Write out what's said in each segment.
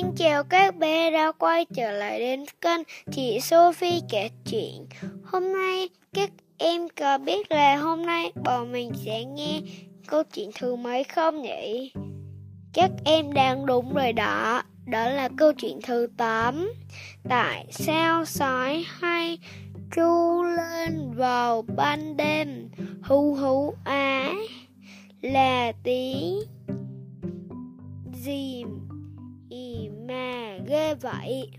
Xin chào các bé đã quay trở lại đến kênh chị Sophie kể chuyện. Hôm nay, các em có biết là hôm nay bọn mình sẽ nghe câu chuyện thứ mấy không nhỉ? Các em đang đúng rồi đó. Đó là câu chuyện thứ 8. Tại sao sói hay tru lên vào ban đêm hú hú á, là tiếng gì mà ghê vậy.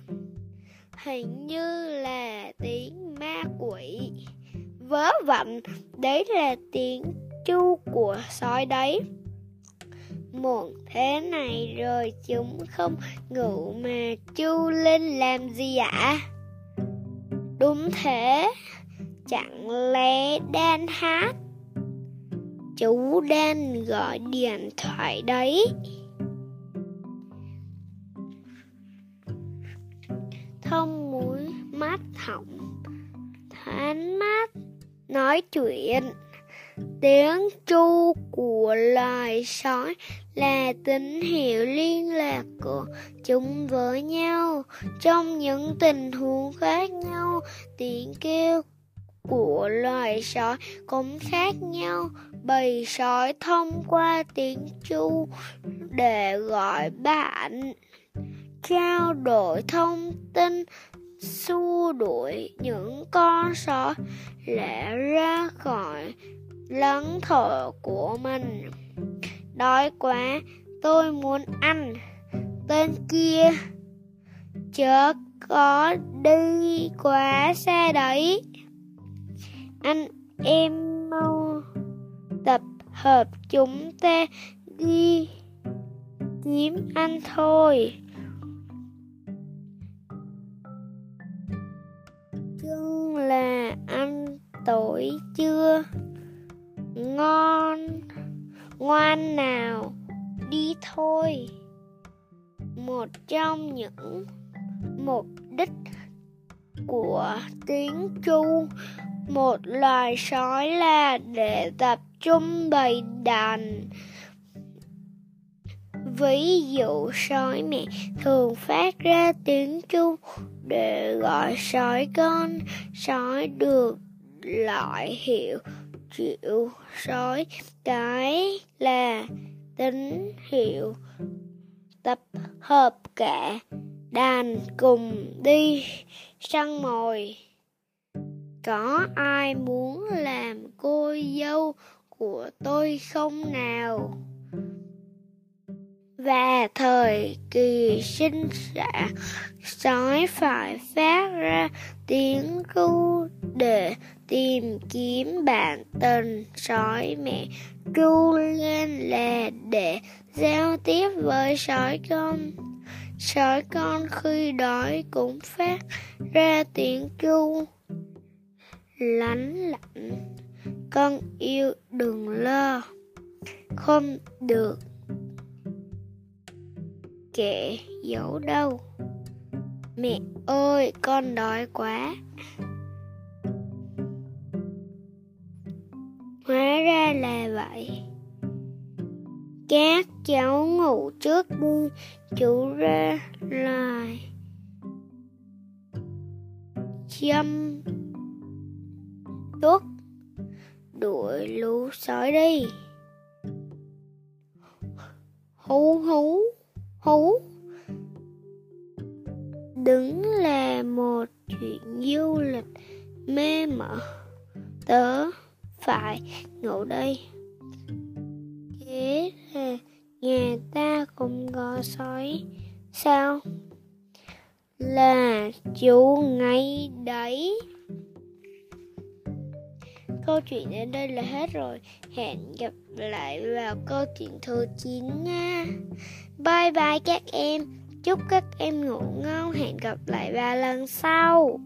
Hình như là tiếng ma quỷ. Vớ vẩn, đấy là tiếng chu của sói đấy. Muộn thế này rồi chúng không ngủ mà chu lên làm gì ạ? Đúng thế, chẳng lẽ đan hát? Chú đan gọi điện thoại đấy. Không mũi mắt họng. Thoáng mát, nói chuyện. Tiếng chu của loài sói là tín hiệu liên lạc của chúng với nhau. Trong những tình huống khác nhau, tiếng kêu của loài sói cũng khác nhau. Bầy sói thông qua tiếng chu để gọi bạn trao đổi thông tin, xua đuổi những con sói lẻ ra khỏi lãnh thổ của mình. Đói quá, tôi muốn ăn. Tên kia chớ có đi quá xa đấy. Anh em mau tập hợp chúng ta đi kiếm ăn thôi. Buổi chưa? Ngon. Ngoan nào, đi thôi. Một trong những mục đích của tiếng chu một loài sói là để tập trung bầy đàn. Ví dụ, sói mẹ thường phát ra tiếng chu để gọi sói con, sói được loại hiệu triệu sói cái là tín hiệu tập hợp cả đàn cùng đi săn mồi. Có ai muốn làm cô dâu của tôi không nào? Và thời kỳ sinh sản sói phải phát ra tiếng ru để tìm kiếm bạn tình sói mẹ. Tru lên là để giao tiếp với sói con. Sói con khi đói cũng phát ra tiếng tru lánh lạnh. Con yêu đừng lo, không được kệ giấu đâu. Mẹ ơi, con đói quá. Hóa ra là vậy. Các cháu ngủ trước đi chú ra lại. Chăm tuốt. Đuổi lũ sói đi. Hú hú hú. Đứng là một chuyện du lịch mê mờ. Tớ phải ngủ đây. Thế là nhà ta cũng có sói. Sao? Là chú ngay đấy. Câu chuyện đến đây là hết rồi. Hẹn gặp lại vào câu chuyện thứ 9 nha bye bye các em. Chúc các em ngủ ngon. Hẹn gặp lại ba lần sau.